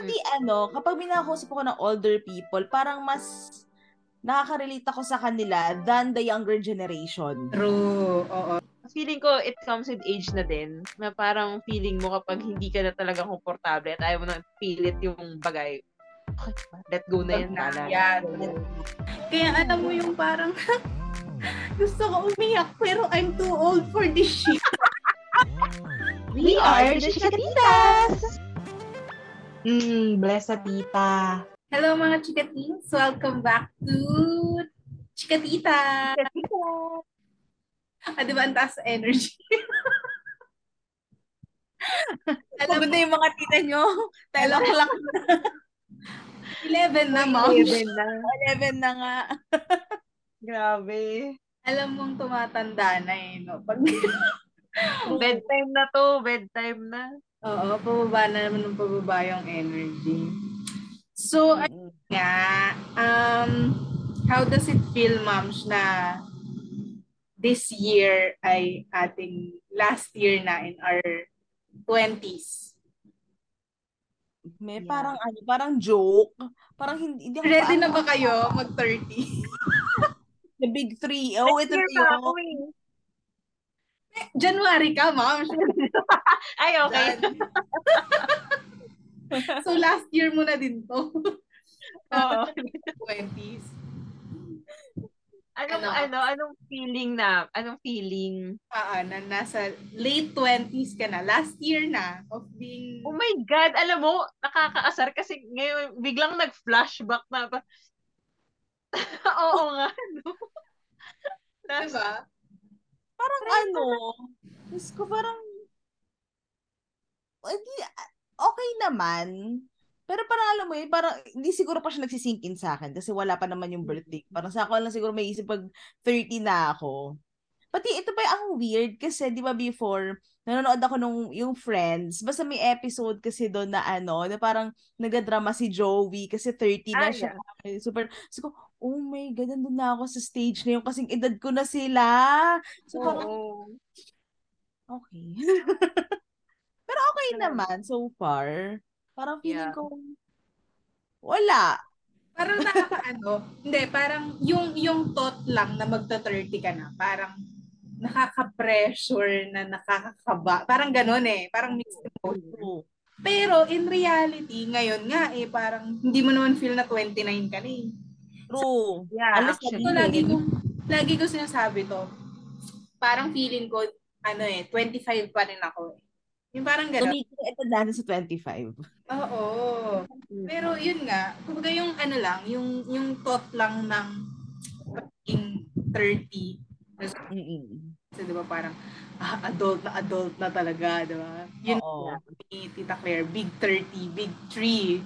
pati ano, kapag minakausap ako ng older people, parang mas nakaka-relate ako sa kanila than the younger generation. True. Oo. Feeling ko, it comes with age na din. Na parang feeling mo kapag hindi ka na talaga komportable at ayaw mo na pilit yung bagay. Okay, let go na na. Tala. Yan. Kaya alam mo yung parang gusto ko umiyak pero I'm too old for this shit. We are the Chikatitas! Mm, bless tita. Hello mga chikatings! Welcome back to Chikatita! Ah, di ba ang taas energy? Alam mo yung mga tita nyo, ko lang. 11 na, ma'am. Eleven na. 11 na nga. Grabe. Alam mong tumatanda na eh, no? Pag, Bedtime na to. Bedtime na. Oo, pababa na naman ng pababa yung energy. So, ayun nga, um, how does it feel, moms, na this year ay ating last year na in our 20s? May Yeah. parang ano, parang joke. Parang hindi, hindi ako Ready na ba kayo mag-30? The big three. Oh, ito na yun. January ka, ma'am. Ay, okay. so, last year mo na din to. Oo. 20s. Anong, Ano? ano, anong feeling na, anong feeling? Ah, ah, na nasa late 20s ka na. Last year na of being... Oh my God, alam mo, nakakaasar kasi ngayon, biglang nag-flashback na? Oo nga, no? Last, diba? Parang ano, Diyos ko parang, hindi, okay naman. Pero parang alam mo yun, parang hindi siguro pa siya nagsisinkin sa akin kasi wala pa naman yung birthday. Parang sa ako lang siguro may isip pag 30 na ako. Pati ito pa ang weird kasi di ba before, nanonood ako nung yung Friends, basta may episode kasi doon na ano, na parang nagadrama si Joey kasi 30 na Ah, siya. Super, so oh my God, nandun na ako sa stage na yun kasing edad ko na sila. So parang, oo. Okay. Pero okay naman so far. Parang feeling Yeah. ko wala. Parang nakakaano, hindi, parang yung yung thought lang na magta-30 ka na, parang nakaka-pressure na nakakakaba. Parang ganun eh, parang mixed emotion. Pero in reality, ngayon nga eh, parang hindi mo naman feel na 29 ka na eh. True. Yeah, Alas actually. So, lagi ko, lagi ko sinasabi to, parang feeling ko, ano eh, 25 pa rin ako eh. Yung parang gano'n. Tumigil ito natin sa 25. Oo. Pero yun nga, kumbaga yung ano lang, yung yung thought lang ng pagiging 30. Mm-mm. Kasi di ba parang ah, adult na adult na talaga, di ba? Yun Oo. ni Tita Claire, big 30, big 3.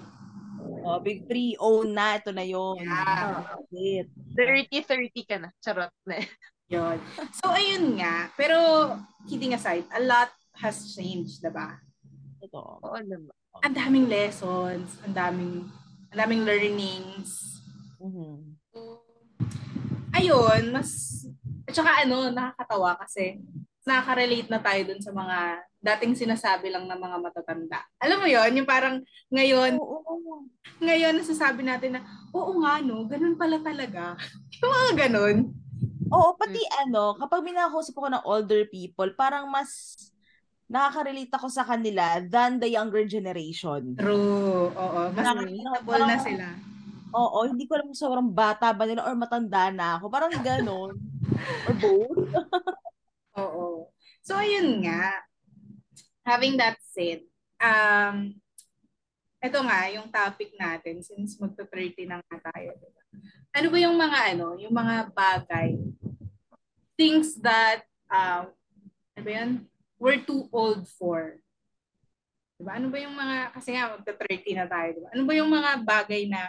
Oh, big 3 oh na ito na yun. Yeah. Shit. 30-30 ka na. Charot na. Yun. So ayun nga, pero kidding aside, a lot has changed, di ba? Ito. Oo naman. Ang daming lessons, ang daming ang daming learnings. Mhm. ayun, mas, at saka ano, nakakatawa kasi nakaka-relate na tayo dun sa mga dating sinasabi lang ng mga matatanda. Alam mo yon yung parang ngayon, Oo. ngayon nasasabi natin na, oo nga no, ganun pala talaga. yung mga ganun. Oo, pati ano, kapag minakausap ako ng older people, parang mas nakaka-relate ako sa kanila than the younger generation. True, oo. Mas relatable na sila. Oo, hindi ko alam kung sobrang bata ba nila or matanda na ako. Parang ganon. or both. Oo. So, ayun nga. Having that said, um, ito nga, yung topic natin, since magta-30 na nga tayo, diba? Ano ba yung mga, ano, yung mga bagay, things that, um, ano ba yun? We're too old for. Diba? Ano ba yung mga, kasi nga, magta-30 na tayo, diba? Ano ba yung mga bagay na,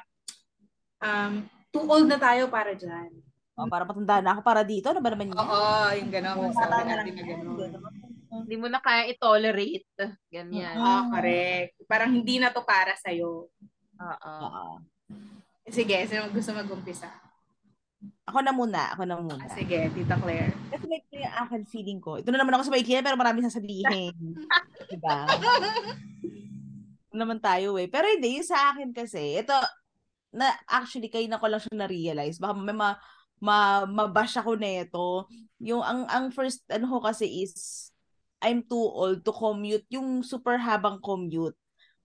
um, too old na tayo para dyan? Oh, para matanda na ako para dito. Ano ba naman yun? Oo, yung gano'n. Oo, Masabi natin na gano'n. Hindi mo na kaya i-tolerate. Ganyan. Ah, correct. Parang hindi na to para sa'yo. Oo. Oo. Sige, sino gusto mag-umpisa? Ako na muna. Ako na muna. Ah, sige, Tita Claire. Kasi like, yung akin feeling ko. Ito na naman ako sa maikli pero marami sasabihin. diba? naman tayo eh. Pero hindi, yung sa akin kasi, ito, na actually, kayo na ko lang siya na-realize. Baka may ma, ma, mabash ako nito. Yung, ang, ang first, ano ko kasi is, I'm too old to commute, yung super habang commute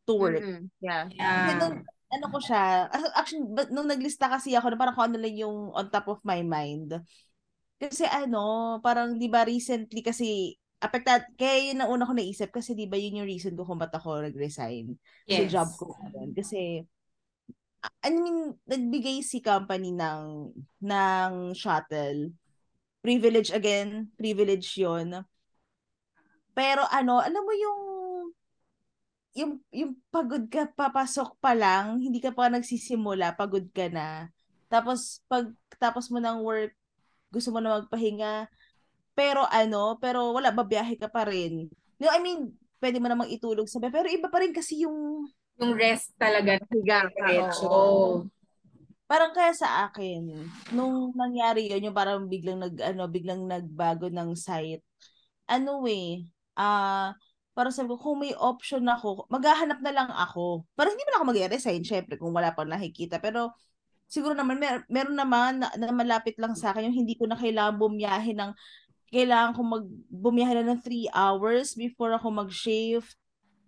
to work. Mm-mm. Yeah. Yeah. nung, ano ko siya, as- actually, but nung naglista kasi ako, na parang kung ano lang yung on top of my mind. Kasi ano, parang di ba recently kasi, apektad, kaya yun ang una ko naisip kasi di ba yun yung reason ko kung ba't ako nag-resign sa Yes. job ko. Kasi, I mean, nagbigay si company ng, ng shuttle. Privilege again, privilege yun. Pero ano, alam mo yung yung yung pagod ka papasok pa lang, hindi ka pa nagsisimula, pagod ka na. Tapos pag tapos mo ng work, gusto mo na magpahinga. Pero ano, pero wala babiyahe ka pa rin. No, I mean, pwede mo namang itulog sa pero iba pa rin kasi yung Yung rest talaga Higa diretso. oo. parang kaya sa akin, nung nangyari yun, yung parang biglang nag ano, biglang nagbago ng site. Ano eh, ah parang sabi ko, kung may option ako, maghahanap na lang ako. Parang hindi man ako mag-resign, syempre, kung wala pang nakikita. Pero, siguro naman, mer- meron naman na, na malapit lang sa akin, yung hindi ko na kailangan bumiyahe ng, kailangan ko mag, bumiyahe na ng 3 hours before ako mag-shift.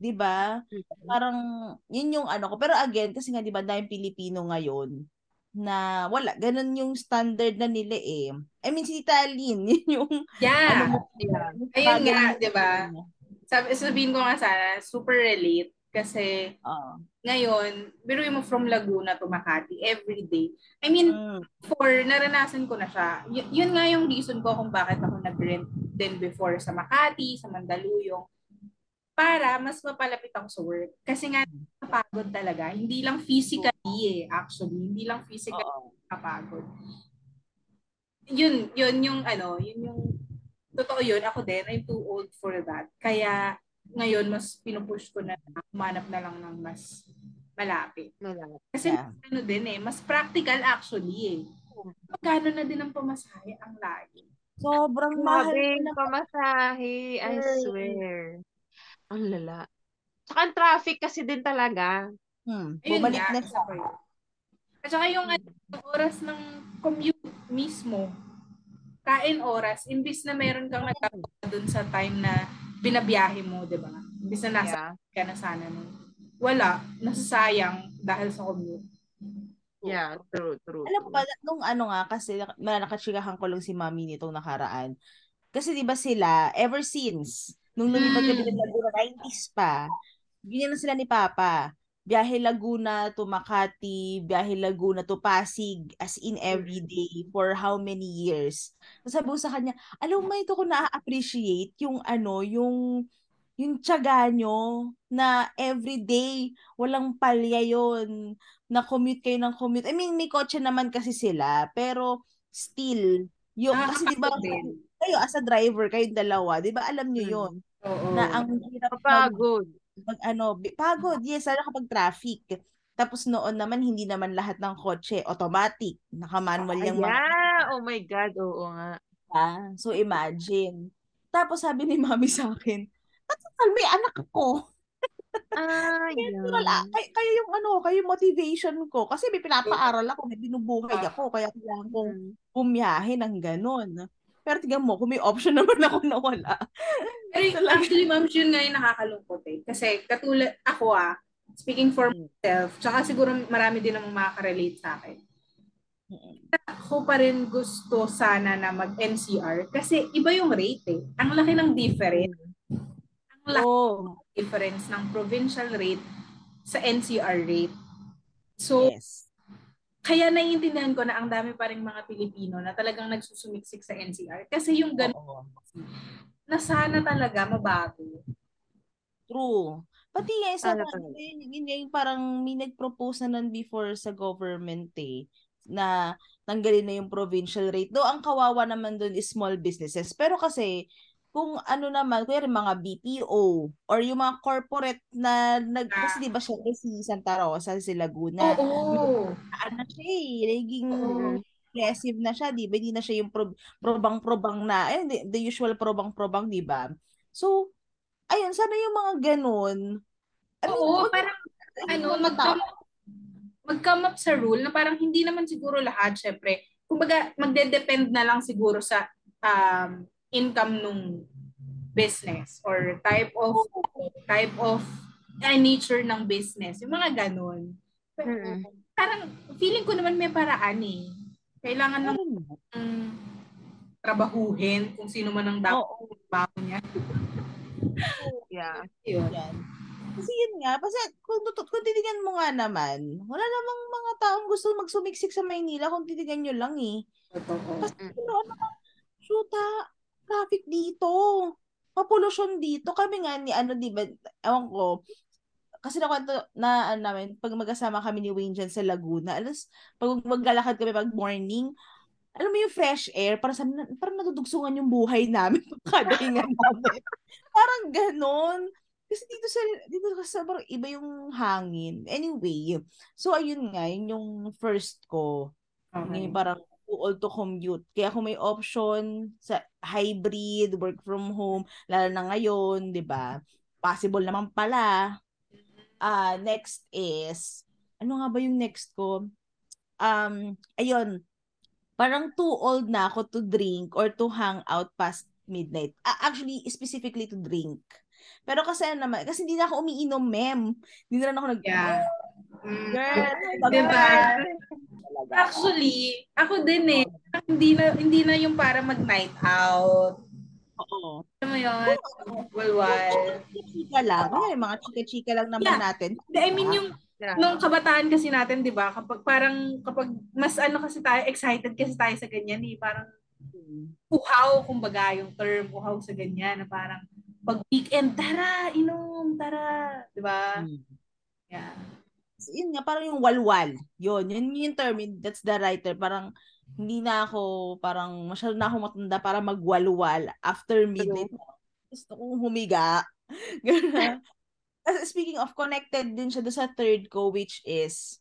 'Di ba? Parang, yun yung ano ko. Pero again, kasi nga, di ba, dahil Pilipino ngayon, na wala, ganun yung standard na nila eh. I mean, si Tita Lynn, yun yung, ano Yeah. mo, Yeah. Ayun nga, di ba? Sabi, sabihin ko nga sana, super relate. Kasi Oo. ngayon, biruin mo from Laguna to Makati every day. I mean, Mm. for naranasan ko na siya. Y- yun nga yung reason ko kung bakit ako nag-rent din before sa Makati, sa Mandaluyong. Para mas mapalapit ako sa work. Kasi nga, napagod talaga. Hindi lang physically eh, actually. Hindi lang physically Oo. kapagod. Yun, yun yung ano, yun yung, totoo yun, ako din, I'm too old for that. Kaya, ngayon, mas pinupush ko na humanap na lang ng mas malapit. Malapit. Kasi Yeah. ano din eh, mas practical actually eh. Magkano na din ang pamasahe ang lagi. Sobrang mahal na. pamasahe. I swear. Ang lala. Tsaka ang traffic kasi din talaga. Hmm. Ayun Bumalik nga, na siya. At saka yung, ano, yung oras ng commute mismo, kain oras, imbis na meron kang nagkakaroon dun sa time na binabiyahe mo, di ba? Imbis na nasa Yeah. ka na sana nun. Wala, nasasayang dahil sa commute. Yeah, true, true. Alam mo ba, nung ano nga, kasi nak- na nakachikahan ko lang si mami nitong nakaraan. Kasi di ba sila, ever since, nung lumipat kami ng Laguna, 90s pa, ganyan na sila ni Papa. Biyahe Laguna to Makati, biyahe Laguna to Pasig, as in every day, for how many years. Tapos sabi ko sa kanya, alam mo, ito ko na-appreciate yung ano, yung yung tiyaga nyo na everyday, walang palya yon na commute kayo ng commute. I mean, may kotse naman kasi sila, pero still, yung, kasi di ba, Nakakapagod din. Kayo as a driver, kayong dalawa, di ba alam nyo Hmm. yun, Oo. na ang hirap mag, Kapagod. mag ano, pagod, yes, lalo kapag traffic. Tapos noon naman, hindi naman lahat ng kotse automatic, naka-manual Ay, yung mga yeah. Oh my God, oo nga. Ah, so imagine. Tapos sabi ni mami sa akin, tatakal may anak ako. Ah, yan. kay, kayo yung ano, kayo yung motivation ko. Kasi may pinapaaral ako, may binubuhay Ah. ako, kaya kailangan kong Mm. bumiyahe ng ganun. Pero tignan mo, kung may option naman ako na wala. Pero actually, ma'am, yun nga yung nakakalungkot eh. Kasi katulad ako ah, speaking for Mm. myself, tsaka siguro marami din namang makaka-relate sa akin. Ako pa rin gusto sana na mag-NCR kasi iba yung rate eh. Ang laki ng difference. Ang laki Oh, ng difference ng provincial rate sa NCR rate. So, yes. Kaya naiintindihan ko na ang dami pa rin mga Pilipino na talagang nagsusumiksik sa NCR. Kasi yung ganun Oo. na sana talaga mabago. True. Pati nga isa tama. yun, yun, yung parang may nag-propose na nun before sa government eh, na tanggalin na yung provincial rate. Though ang kawawa naman dun is small businesses. Pero kasi, kung ano naman, kuya mga BPO or yung mga corporate na nag, kasi di ba syempre si Santa Rosa, si Laguna, Oo. ano siya eh, naging Oo. aggressive na siya, di ba? Hindi na siya yung pro- probang-probang na, eh, the, the usual probang-probang, di ba? So, ayun, sana yung mga ganun, I mean, Oo, wag- parang ano, mag-come, mag-come up sa rule na parang hindi naman siguro lahat, syempre. Kumbaga, magde-depend na lang siguro sa um, income nung business or type of type of uh, nature ng business. Yung mga ganun. Mm. Parang feeling ko naman may paraan eh. Kailangan lang mm, trabahuhin kung sino man ang dapat Oo, trabaho niya. Yeah. Yun. yan. Kasi yun nga, kasi kung, kung titignan mo nga naman, wala namang mga taong gusto magsumiksik sa Maynila kung titignan nyo lang eh. Totoo. Kasi Mm. ano naman, shoota, traffic dito. Papolusyon dito. Kami nga ni ano, di ba, ewan ko, kasi nakwento na ano namin, pag magkasama kami ni Wayne dyan sa Laguna, alas, pag maglalakad kami pag morning, alam mo yung fresh air, parang, sa, parang nadudugsungan yung buhay namin kada hinga namin. parang ganon. Kasi dito sa, dito sa parang iba yung hangin. Anyway, so ayun nga, yun yung first ko. Okay. Yung parang old to commute. Kaya kung may option sa hybrid, work from home, lalo na ngayon, di ba? Possible naman pala. Ah, next is, ano nga ba yung next ko? Um, ayun, parang too old na ako to drink or to hang out past midnight. Ah, actually, specifically to drink. Pero kasi ano naman, kasi hindi na ako umiinom, mem. Hindi na ako nag... Yeah. Mm. Girl, Diba? Actually, ako din eh. Hindi na hindi na yung para mag-night out. Oo. Alam mo yun? Walwal. chika lang. Kaya mga chika-chika lang naman Yeah. natin. I mean yung Yeah. nung kabataan kasi natin, 'di ba? Kapag parang kapag mas ano kasi tayo, excited kasi tayo sa ganyan eh, parang uhaw kumbaga yung term uhaw sa ganyan na parang pag weekend tara, inom, tara, 'di ba? Mm. Yeah. Yun nga, parang yung walwal. Yun, yun yung term. That's the term. Parang hindi na ako, parang masyado na ako matanda para magwalwal after midnight. Gusto kong humiga. Speaking of, connected din siya doon sa third ko, which is,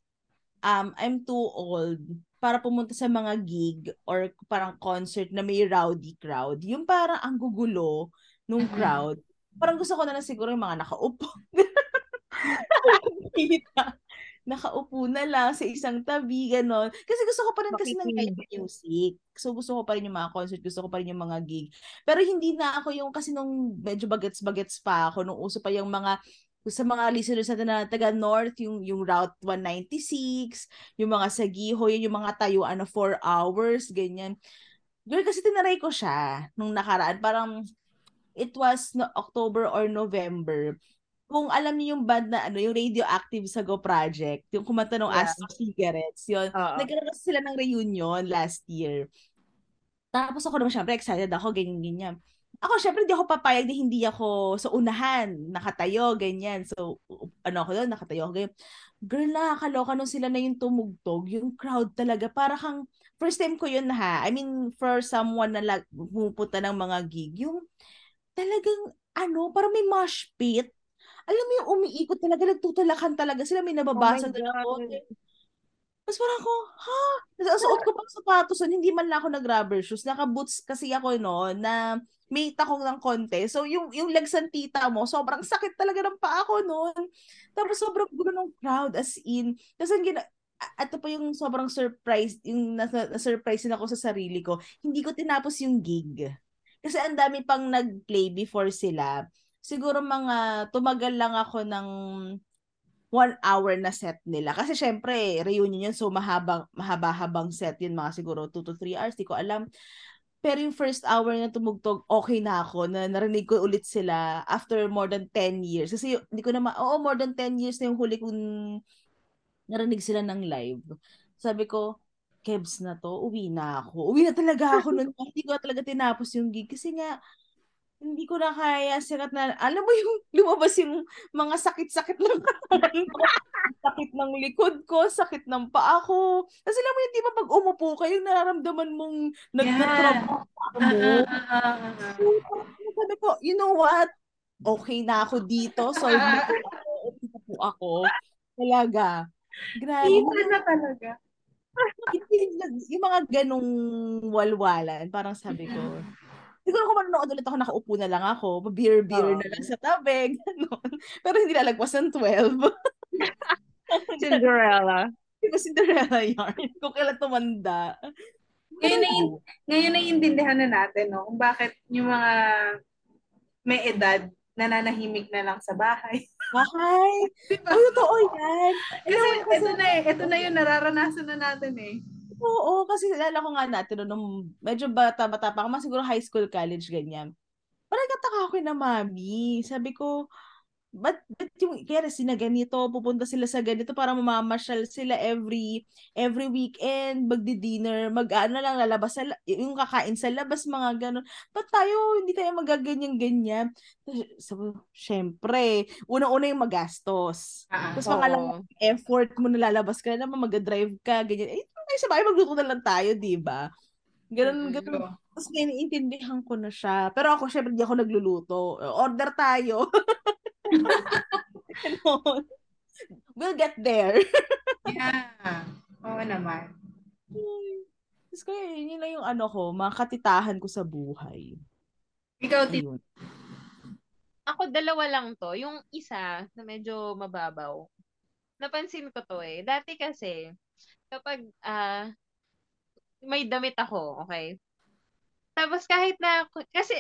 um, I'm too old para pumunta sa mga gig or parang concert na may rowdy crowd. Yung parang ang gugulo nung crowd. Parang gusto ko na lang siguro yung mga nakaupo. Nakaupo na lang sa isang tabi, ganon. Kasi gusto ko pa rin kasi ng live music. So gusto ko pa rin yung mga concert, gusto ko pa rin yung mga gig. Pero hindi na ako yung, kasi nung medyo bagets-bagets pa ako, nung uso pa yung mga sa mga listeners natin na taga North, yung, yung Route 196, yung mga Sagiho, yun yung mga tayo, ano, 4 hours, ganyan. Girl, kasi tinaray ko siya nung nakaraan. Parang, it was no, October or November. Kung alam niyo yung band na ano, yung Radioactive sa Go Project, yung kumanta ng Yeah. Astro Cigarettes, yun. Oo. Nagkaroon kasi sila ng reunion last year. Tapos ako naman syempre excited ako, ganyan, ganyan. Ako syempre di ako papayag na hindi ako sa unahan, nakatayo, ganyan. So, ano ako doon, nakatayo ako, ganyan. Girl, nakakaloka nung sila na yung tumugtog, yung crowd talaga, para kang, first time ko yun ha, I mean, for someone na lag, pumupunta ng mga gig, yung talagang, ano, parang may mosh pit. Alam mo yung umiikot talaga, nagtutulakan talaga sila, may nababasa Oh doon ako. Tapos parang ako, ha? Tapos ang suot ko pang sapatos nun, hindi man lang ako nag-rubber shoes. Naka-boots kasi ako no, na may takong ng konti. So yung, yung legs ng tita mo, sobrang sakit talaga ng paa ko noon. Tapos sobrang gulo ng crowd, as in. Tapos ang gina- a- ito pa yung sobrang surprise, yung na-surprise din ako sa sarili ko. Hindi ko tinapos yung gig. Kasi ang dami pang nag-play before sila. Siguro mga tumagal lang ako ng one hour na set nila. Kasi syempre, reunion yun, so mahabang, mahaba-habang set yun, mga siguro 2 to 3 hours, di ko alam. Pero yung first hour na tumugtog, okay na ako, na narinig ko ulit sila after more than 10 years. Kasi hindi ko naman, oo, more than 10 years na yung huli kong narinig sila ng live. Sabi ko, Kebs na to, uwi na ako. Uwi na talaga ako nun. Hindi ko talaga tinapos yung gig. Kasi nga, hindi ko na kaya sikat na, alam mo yung lumabas yung mga sakit-sakit ng sakit ng likod ko, sakit ng paa ko. Kasi alam mo yun, di ba pag umupo ka, yung nararamdaman mong nagtatrabaho Ah, mo. ah. Sabi ko, you know what? Okay na ako dito. Solve na po ako. Talaga. Grabe. Iwan na talaga. Yung mga ganong walwalan, parang sabi ko, siguro kung manonood ulit ako, nakaupo na lang ako, beer-beer Oo. na lang sa tabi, ganon. Pero hindi lalagpas ng 12. Cinderella. Di ba Cinderella yarn? Kung kailan tumanda. Ngayon na, ngayon naiintindihan na natin, no? Kung bakit yung mga may edad nananahimik na lang sa bahay. Bahay! Diba? Ay, totoo yan. Kasi ito na eh. Ito na yung nararanasan na natin eh. Oo, kasi lala ko nga natin nung medyo bata-bata pa ako, mga siguro high school, college, ganyan. Parang kataka ako na mami. Sabi ko, ba't, ba't yung, kaya sina ganito, pupunta sila sa ganito para mamamasyal sila every every weekend, magdi-dinner, mag-ano lang, lalabas sa, yung kakain sa labas, mga ganun. Ba't tayo, hindi tayo magaganyan-ganyan? So, syempre, unang-una yung magastos. Ah, Tapos Oo. pangalang effort mo na lalabas ka naman, mag-drive ka, ganyan. Eh, ay, sa bahay, magluto na lang tayo, di ba? Ganun, ganun. Tapos naiintindihan ko na siya. Pero ako, syempre, di ako nagluluto. Order tayo. Ganun. we'll get there. Yeah. Oo naman. Tapos kaya, yun lang yung ano ko, mga katitahan ko sa buhay. Ikaw, Tito. Ayun. Ako dalawa lang to. Yung isa na medyo mababaw. Napansin ko to eh. Dati kasi, kapag ah may damit ako, okay? Tapos kahit na, kasi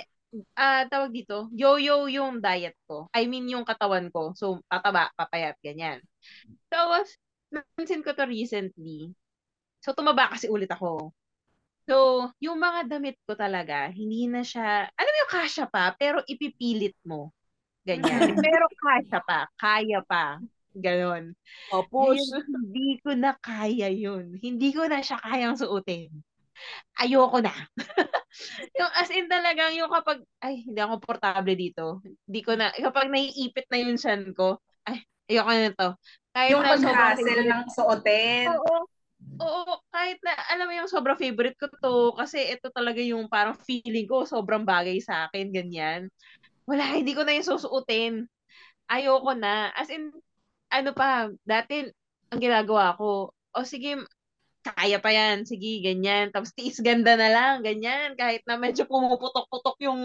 ah tawag dito, yo-yo yung diet ko. I mean yung katawan ko. So, tataba, papayat, ganyan. Tapos, napansin ko to recently. So, tumaba kasi ulit ako. So, yung mga damit ko talaga, hindi na siya, alam mo yung kasya pa, pero ipipilit mo. Ganyan. pero kasya pa, kaya pa. Ganon. O, push. Ngayon, hindi ko na kaya yun. Hindi ko na siya kayang suotin. Ayoko na. yung as in talagang yung kapag, ay, hindi ako komportable dito. Hindi ko na, kapag naiipit na yung shan ko, ay, ayoko na to. Kahit Yung pag-hassle ng suotin. Oo. Oo, kahit na, alam mo yung sobrang favorite ko to, kasi ito talaga yung parang feeling ko, sobrang bagay sa akin, ganyan. Wala, hindi ko na yung susuotin. Ayoko na. As in, ano pa, dati, ang ginagawa ko, o sige, kaya pa yan, sige, ganyan. Tapos tiis ganda na lang, ganyan. Kahit na medyo pumuputok-putok yung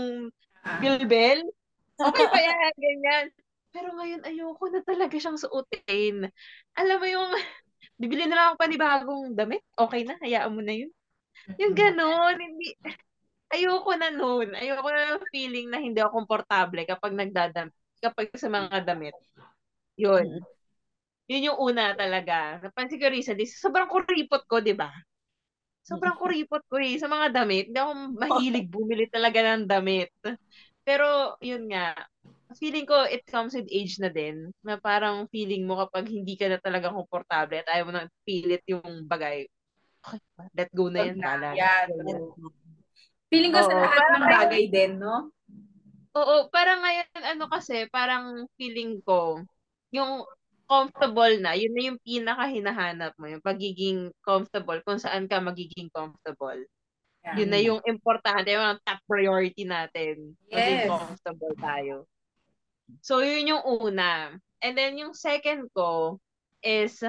Ah. bilbel. Okay pa yan, ganyan. Pero ngayon, ayoko na talaga siyang suotin. Alam mo yung, bibili na lang ako panibagong damit, okay na, hayaan mo na yun. Yung ganon, hindi, ayoko na nun. Ayoko na ng feeling na hindi ako komportable kapag nagdadam, kapag sa mga damit. Yun. Yun yung una talaga. Napansin ko recently, sobrang kuripot ko, di ba? Sobrang kuripot ko eh, sa mga damit. Hindi ako mahilig bumili talaga ng damit. Pero, yun nga, feeling ko it comes with age na din, na parang feeling mo kapag hindi ka na talaga komportable at ayaw mo na pilit yung bagay, okay, let go na yan. Pala. Yeah. Feeling ko sa Oo, lahat parang ng bagay din, no? Oo, parang ngayon, ano kasi, parang feeling ko, yung comfortable na, yun na yung pinaka hinahanap mo, yung pagiging comfortable, kung saan ka magiging comfortable. Yeah. Yun na yung importante, yung top priority natin. Maging Yes. comfortable tayo. So, yun yung una. And then, yung second ko is,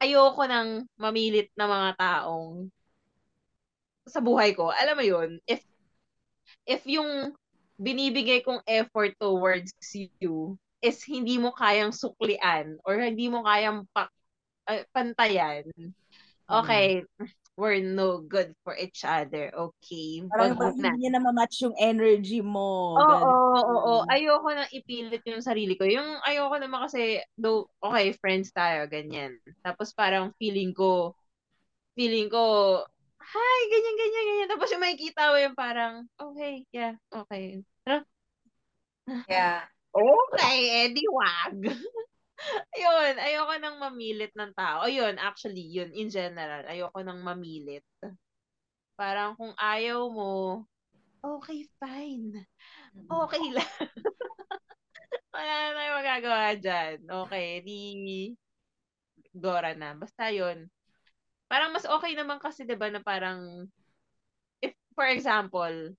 ayoko nang mamilit na mga taong sa buhay ko. Alam mo yun, if if yung binibigay kong effort towards you is hindi mo kayang suklian or hindi mo kayang pa, ah, pantayan, okay, we're no good for each other. Okay, Parang wag parang na. hindi niya na match yung energy mo. Oo, ganun. oo, oo. Ayoko nang ipilit yung sarili ko. Yung ayoko naman kasi, though, okay, friends tayo, ganyan. Tapos parang feeling ko, feeling ko, hi, ganyan, ganyan, ganyan. Tapos yung makikita mo yung parang, okay, yeah, okay. Pero, Yeah. Okay, edi wag. Ayun, ayoko nang mamilit ng tao. Ayun, actually, yun, in general, ayoko nang mamilit. Parang kung ayaw mo, okay, fine. Okay lang. Wala na tayong magagawa dyan. Okay, di Dora na. Basta yun. Parang mas okay naman kasi, di ba, na parang, if, for example,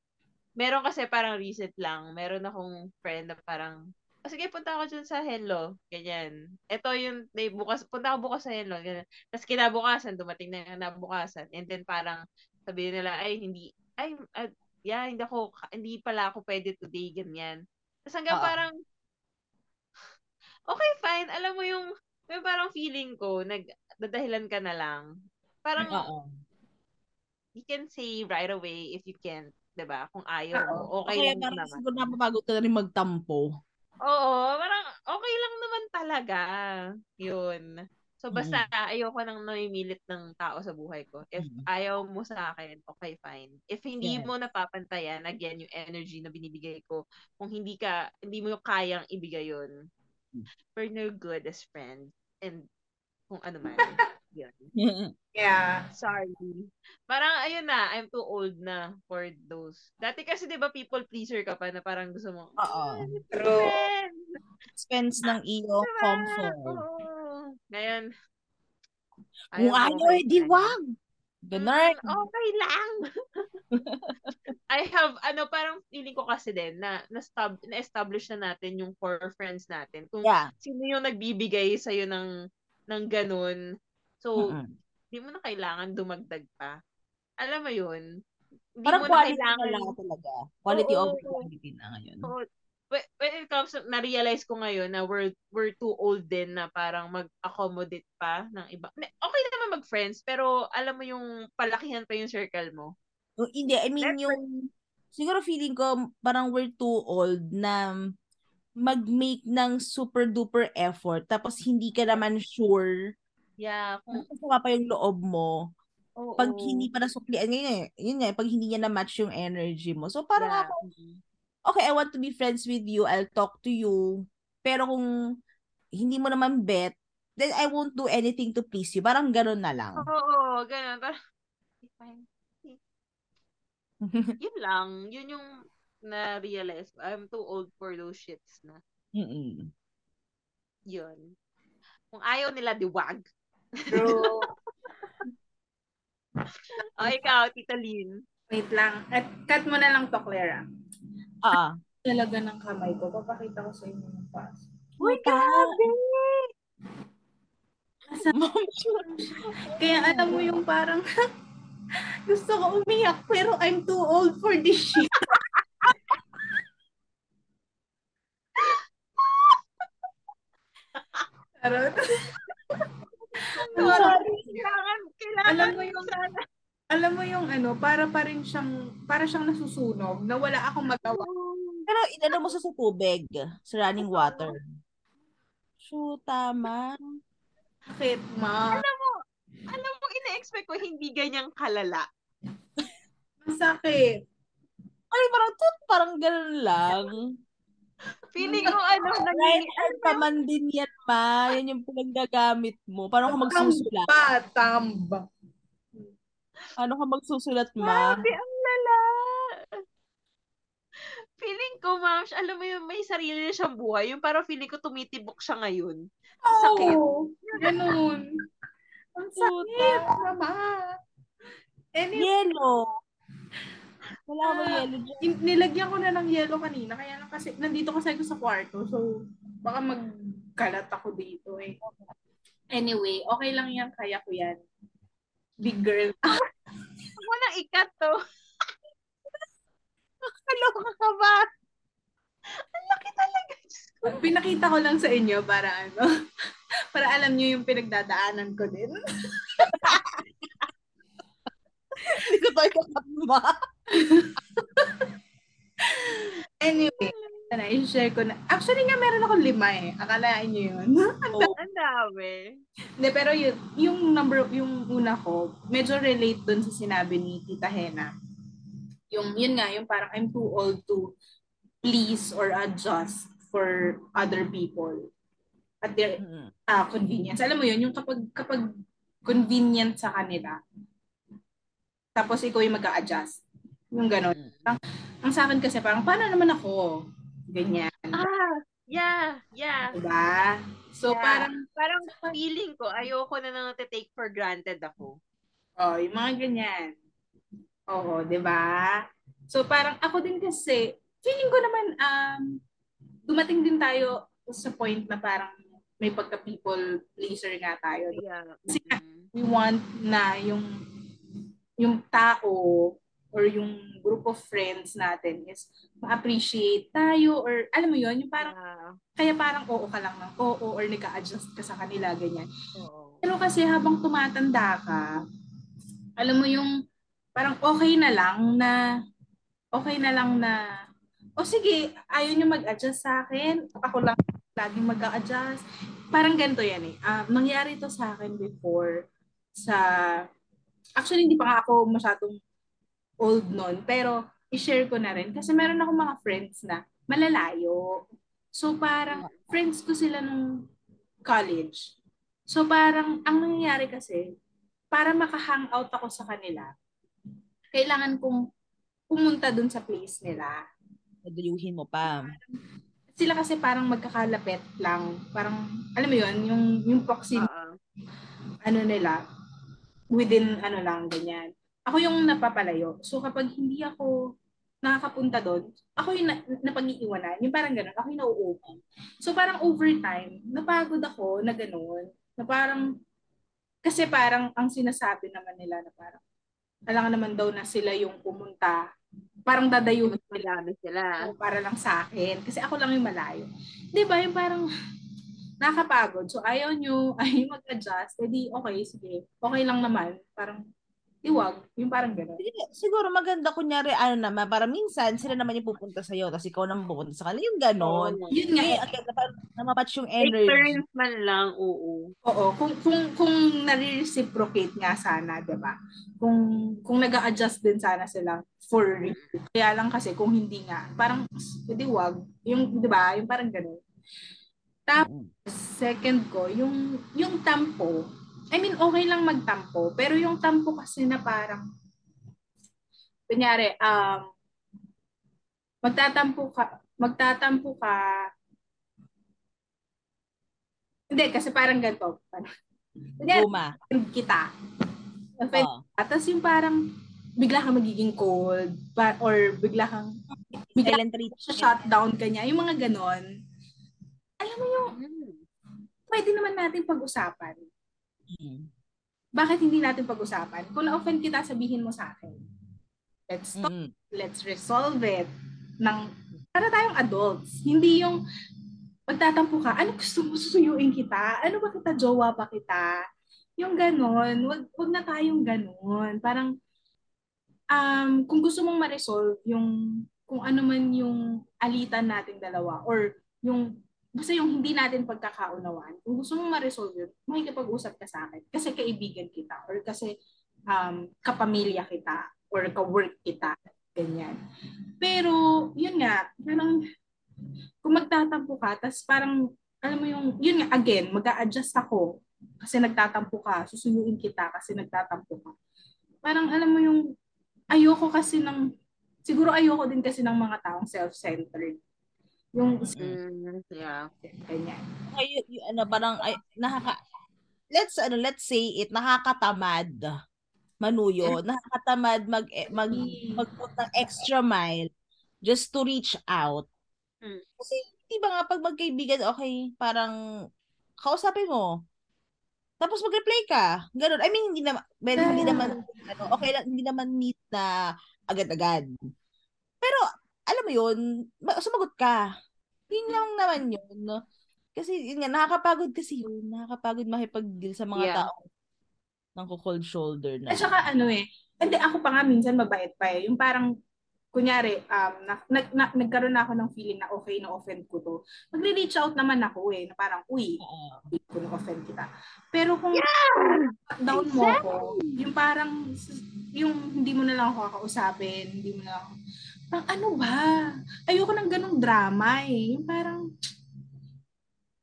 meron kasi parang recent lang, meron akong friend na parang, oh, sige, punta ako dyan sa Hello. Ganyan. Ito yung, day, bukas, punta ako bukas sa Hello. Ganyan. Tapos kinabukasan, dumating na yung kinabukasan. And then parang, sabihin nila, ay, hindi, ay, ah, yeah, hindi ako, hindi pala ako pwede today, ganyan. Tapos hanggang Oo. parang, okay, fine. Alam mo yung, yung parang feeling ko, nagdadahilan ka na lang. Parang, Oo. you can say right away if you can't, 'di ba? Kung ayaw mo, okay Kaya lang parang naman. siguro napapagod ka na rin magtampo. Oo, parang okay lang naman talaga. Yun. So basta ayoko nang namimilit ng tao sa buhay ko. If Mm. ayaw mo sa akin, okay fine. If hindi Yes. mo napapantayan again yung energy na binibigay ko, kung hindi ka hindi mo kayang ibigay yun, Mm. we're no good as friends and kung ano man. yun. Yeah. Sorry. Parang ayun na, I'm too old na for those. Dati kasi 'di ba people pleaser ka pa na parang gusto mo. Oo. True. Friends. Expense ng iyong Diba? comfort. Oo. Ngayon, Kung edi fine. wag. Ganun. Mm, okay lang. I have, ano, parang feeling ko kasi din na na-establish na natin yung core friends natin. Kung Yeah. sino yung nagbibigay sa'yo ng, ng ganun. So, Mm-mm. di mo na kailangan dumagdag pa. Alam mo yun? Hindi Parang mo na kailangan. lang talaga. Quality Oo. over quantity na ngayon. So, when it comes to, na-realize ko ngayon na we're, we're too old din na parang mag-accommodate pa ng iba. Okay naman mag-friends, pero alam mo yung palakihan pa yung circle mo. Oh, hindi, I mean Let's- yung, siguro feeling ko parang we're too old na mag-make ng super duper effort tapos hindi ka naman sure Yeah. kung kasama pa yung loob mo oo. pag hindi pa nasuklian yun eh, yun nga, pag hindi niya na-match yung energy mo. So parang Yeah. ako, okay, I want to be friends with you, I'll talk to you, pero kung hindi mo naman bet, then I won't do anything to please you. Parang ganun na lang. Oo, ganun. Parang. Yun lang. Yun yung na-realize. I'm too old for those shits na. Mm-mm. Yun. Kung ayaw nila, diwag. True. O, ikaw, Tita Lynn. Wait lang. At cut mo na lang to, Clara. Ah. Talaga ng kamay ko. Papakita ko sa inyo yung pass. Uy, grabe! Kaya alam mo yung parang gusto ko umiyak pero I'm too old for this shit. Charot. Sorry. Kailangan, kailangan Alam mo yung sana. alam mo yung ano, para pa rin siyang, para siyang nasusunog na wala akong magawa. Pero inano mo sa sa tubig, sa running water. Shoot, tama. Bakit, ma? Alam mo, alam mo, ina-expect ko hindi ganyang kalala. Masakit. Ay, parang tut, parang ganun lang. Feeling ko, ano, Right naging, hand pa man din yan, ma. Yan yung pinaggagamit mo. Paano ka magsusulat? Tamba, tamba. Paano ka magsusulat, ma? Grabe, ang lala. Feeling ko, ma'am, alam mo yung may sarili na siyang buhay. Yung parang feeling ko tumitibok siya ngayon. Sakit. Oo, ganun. Ang sakit, mama. Anyway, Yellow. Wala mo yellow dyan. in- nilagyan ko na ng yellow kanina. Kaya lang kasi, nandito kasi ako sa kwarto. So, baka magkalat ako dito eh. Anyway, okay lang yan. Kaya ko yan. Big girl. Huwag mo nang ikat to. Kaloka ka ba? Ang laki talaga. Pinakita ko lang sa inyo para ano, para alam niyo yung pinagdadaanan ko din. Hindi ko tayo kakat, ma. Anyway, na i-share ko na. Actually nga meron ako lima eh. Akalain niyo yun. Ang dami. Hindi, pero yun, yung number, yung una ko, medyo relate dun sa sinabi ni Tita Hena. Yung, yun nga, yung parang I'm too old to please or adjust for other people at their ah, convenience. Alam mo yun, yung kapag, kapag convenient sa kanila, tapos ikaw yung mag adjust Yung ganon. Ang sa akin kasi parang, paano naman ako? Ganyan. Ah, yeah, yeah. Diba? So, Yeah. parang, Parang feeling ko, ayoko na nang take for granted ako. Oh, yung mga ganyan. Oo, 'di ba? So parang ako din kasi feeling ko naman um dumating din tayo sa point na parang may pagka people pleaser nga tayo. Yeah. Kasi Mm. We want na yung yung tao or yung group of friends natin is ma-appreciate tayo or alam mo yon yung parang kaya parang oo ka lang ng oo or nag-adjust ka sa kanila ganyan. oo. Pero kasi habang tumatanda ka, alam mo yung parang okay na lang na okay na lang na o sige, ayaw nyo mag-adjust sa akin. Ako lang laging mag-a-adjust. Parang ganito yan eh. Ah, nangyari to sa akin before sa actually hindi pa nga ako masyadong old noon pero i-share ko na rin kasi meron ako mga friends na malalayo. So parang friends ko sila nung college. So parang ang nangyayari kasi para maka-hangout ako sa kanila, kailangan kong pumunta dun sa place nila. Nadayuhin mo pa. Sila kasi parang magkakalapit lang. Parang, alam mo yun, yung, yung proximity Oo. ano nila, within ano lang, ganyan. Ako yung napapalayo. So kapag hindi ako nakakapunta doon, ako yung na, napag-iiwanan. Yung parang ganun, ako yung nauuwi. So parang over time, napagod ako na ganun. Na parang, kasi parang ang sinasabi naman nila na parang, alam naman daw na sila yung pumunta. Parang madami sila. o para lang sa akin. Kasi ako lang yung malayo. Di ba? Yung parang nakakapagod. So, ayaw nyo, ayaw mag-adjust. Di, okay, sige. Okay lang naman. Parang, iwag. Yung parang gano'n. Sige, Siguro maganda kunyari ano naman, para minsan sila naman yung pupunta sa'yo, tapos ikaw naman pupunta sa kanila. Yung ganon. Oo. Yun nga. Ngayon, eh. okay, na, namamatch yung energy. turns man lang, oo. Oo. Kung, kung, kung nare-reciprocate nga sana, di ba? Kung, kung nag adjust din sana sila for real. Kaya lang kasi kung hindi nga, parang, hindi wag. Yung, di ba? Yung parang gano'n. Mm. second ko, yung, yung tampo, I mean, okay lang magtampo, pero yung tampo kasi na parang, kunyari, um, magtatampo ka, magtatampo ka, hindi, kasi parang ganito. Kunyari, offend kita. Offend ka. Tapos yung parang, bigla kang magiging cold, or bigla kang, bigla Silent shutdown ka niya. Yung mga ganon. Alam mo yung, Hmm. pwede naman natin pag-usapan. Mm. Bakit hindi natin pag-usapan? Kung na-offend kita, sabihin mo sa akin. Let's talk. Mm-mm. Let's resolve it. Nang, para tayong adults. Hindi yung magtatampo ka, ano gusto mo susuyuin kita? Ano ba kita, jowa ba kita? Yung ganon. Wag, wag na tayong ganon. Parang, um, kung gusto mong ma-resolve yung kung ano man yung alitan nating dalawa or yung basta yung hindi natin pagkakaunawaan, kung gusto mong ma-resolve yun, makikipag-usap ka sa akin. Kasi kaibigan kita or kasi um, kapamilya kita or ka-work kita. Ganyan. Pero, yun nga, parang kung magtatampo ka, tas parang, alam mo yung, yun nga, again, mag adjust ako kasi nagtatampo ka, susuyuin kita kasi nagtatampo ka. Parang, alam mo yung, ayoko kasi ng, siguro ayoko din kasi ng mga taong self-centered. Yung, Mm, yeah. ganyan. Okay, y- ano, parang, ay, nakaka, let's, ano, let's say it, nakakatamad manuyo, nakakatamad mag, eh, mag, mag, ng extra mile just to reach out. Mm. Kasi, di ba nga, pag magkaibigan, okay, parang, kausapin mo. Tapos mag-reply ka. Ganun. I mean, hindi naman, well, hindi naman, ano, okay lang, hindi naman need na agad-agad. Alam mo yun, ma- sumagot ka. Yun lang naman yun. no? Kasi, yun nga, nakakapagod kasi yun. Nakakapagod makipag-deal sa mga Yeah. tao ng cold shoulder na. At saka ano eh, hindi ako pa nga minsan mabait pa eh. Yung parang, kunyari, um, na, nag, na, nagkaroon na ako ng feeling na okay, na-offend ko to. Magre-reach out naman ako eh, na parang, uy, hindi ko na-offend kita. Pero kung down mo ko, yung parang, yung hindi mo na lang ako kakausapin, hindi mo na lang parang ano ba? Ayoko ng ganong drama eh. Yung parang,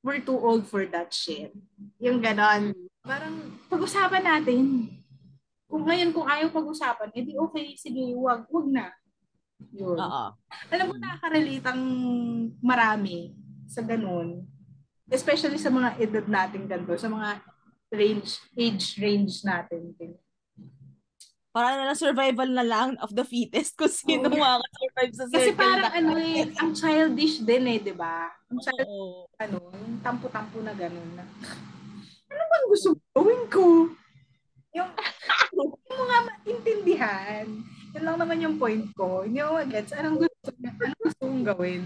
we're too old for that shit. Yung ganon. Parang, pag-usapan natin. Kung ngayon, kung ayaw pag-usapan, edi okay, sige, wag, wag na. Yun. Oo. Alam mo, nakaka-relate ang marami sa ganun. Especially sa mga edad natin ganito, sa mga range, age range natin. Parang na lang survival na lang of the fittest kung sino Oo. makaka-survive sa circle Kasi parang na. ano eh, ang childish din eh, di ba? Ang child, Oo. ano, yung tampo-tampo na ganun na. Ano bang gusto mo gawin ko? Yung, hindi mo nga maintindihan. Yun lang naman yung point ko. Hindi ko gets Anong gusto, anong gusto kong gawin?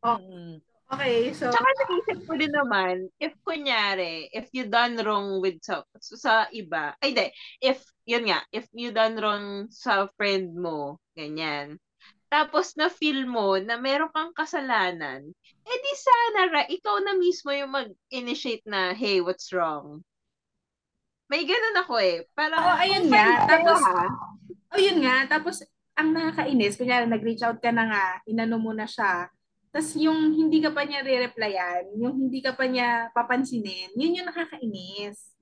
Mm. Okay, so... Tsaka naisip ko din naman, if kunyari, if you done wrong with sa, sa iba, ay di, if, yun nga, if you done wrong sa friend mo, ganyan, tapos na feel mo na meron kang kasalanan, eh di sana ra, ikaw na mismo yung mag-initiate na, hey, what's wrong? May ganun ako eh. Parang, Oo, ayun nga. Tapos, ha, oh, yun nga. Tapos, ang nakakainis, kunyari, nag-reach out ka na nga, inano mo na siya, tapos yung hindi ka pa niya re-replyan, yung hindi ka pa niya papansinin, yun yung nakakainis.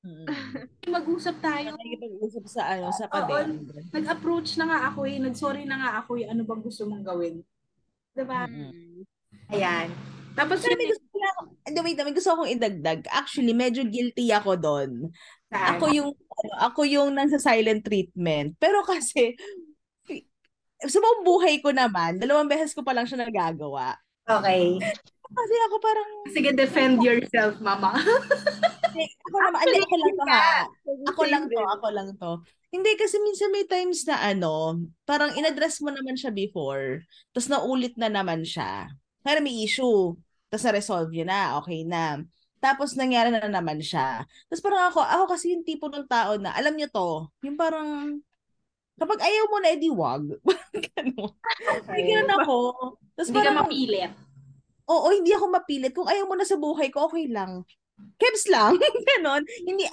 Mm. Mag-usap tayo. Nakikipag-usap sa ano, sa pader. Nag-approach na nga ako eh. Nag-sorry na nga ako eh. Ano bang gusto mong gawin? Diba? Mm. Ayan. Tapos Pero may yung gusto lang, wait, may gusto akong idagdag. Actually, medyo guilty ako doon. saan? Ako yung, ano, ako yung nasa silent treatment. Pero kasi, sa buong buhay ko naman, dalawang beses ko pa lang siya nagagawa. Okay. Kasi ako parang, Sige, defend yourself, mama. ako naman, hindi, ako lang to ha. Ako lang to, ako lang to. Hindi, kasi minsan may times na ano, parang inaddress mo naman siya before, tapos naulit na naman siya. Pero may issue, tapos na-resolve yun na, okay na. Tapos nangyari na naman siya. Tapos parang ako, ako kasi yung tipo ng tao na, alam nyo to, yung parang, kapag ayaw mo na, edi wag. Ganun. Okay. ganun ako. Tapos Hindi ka parang, mapilit. Oo, hindi ako mapilit. Kung ayaw mo na sa buhay ko, okay lang. Kebs lang. Ganon. Hindi,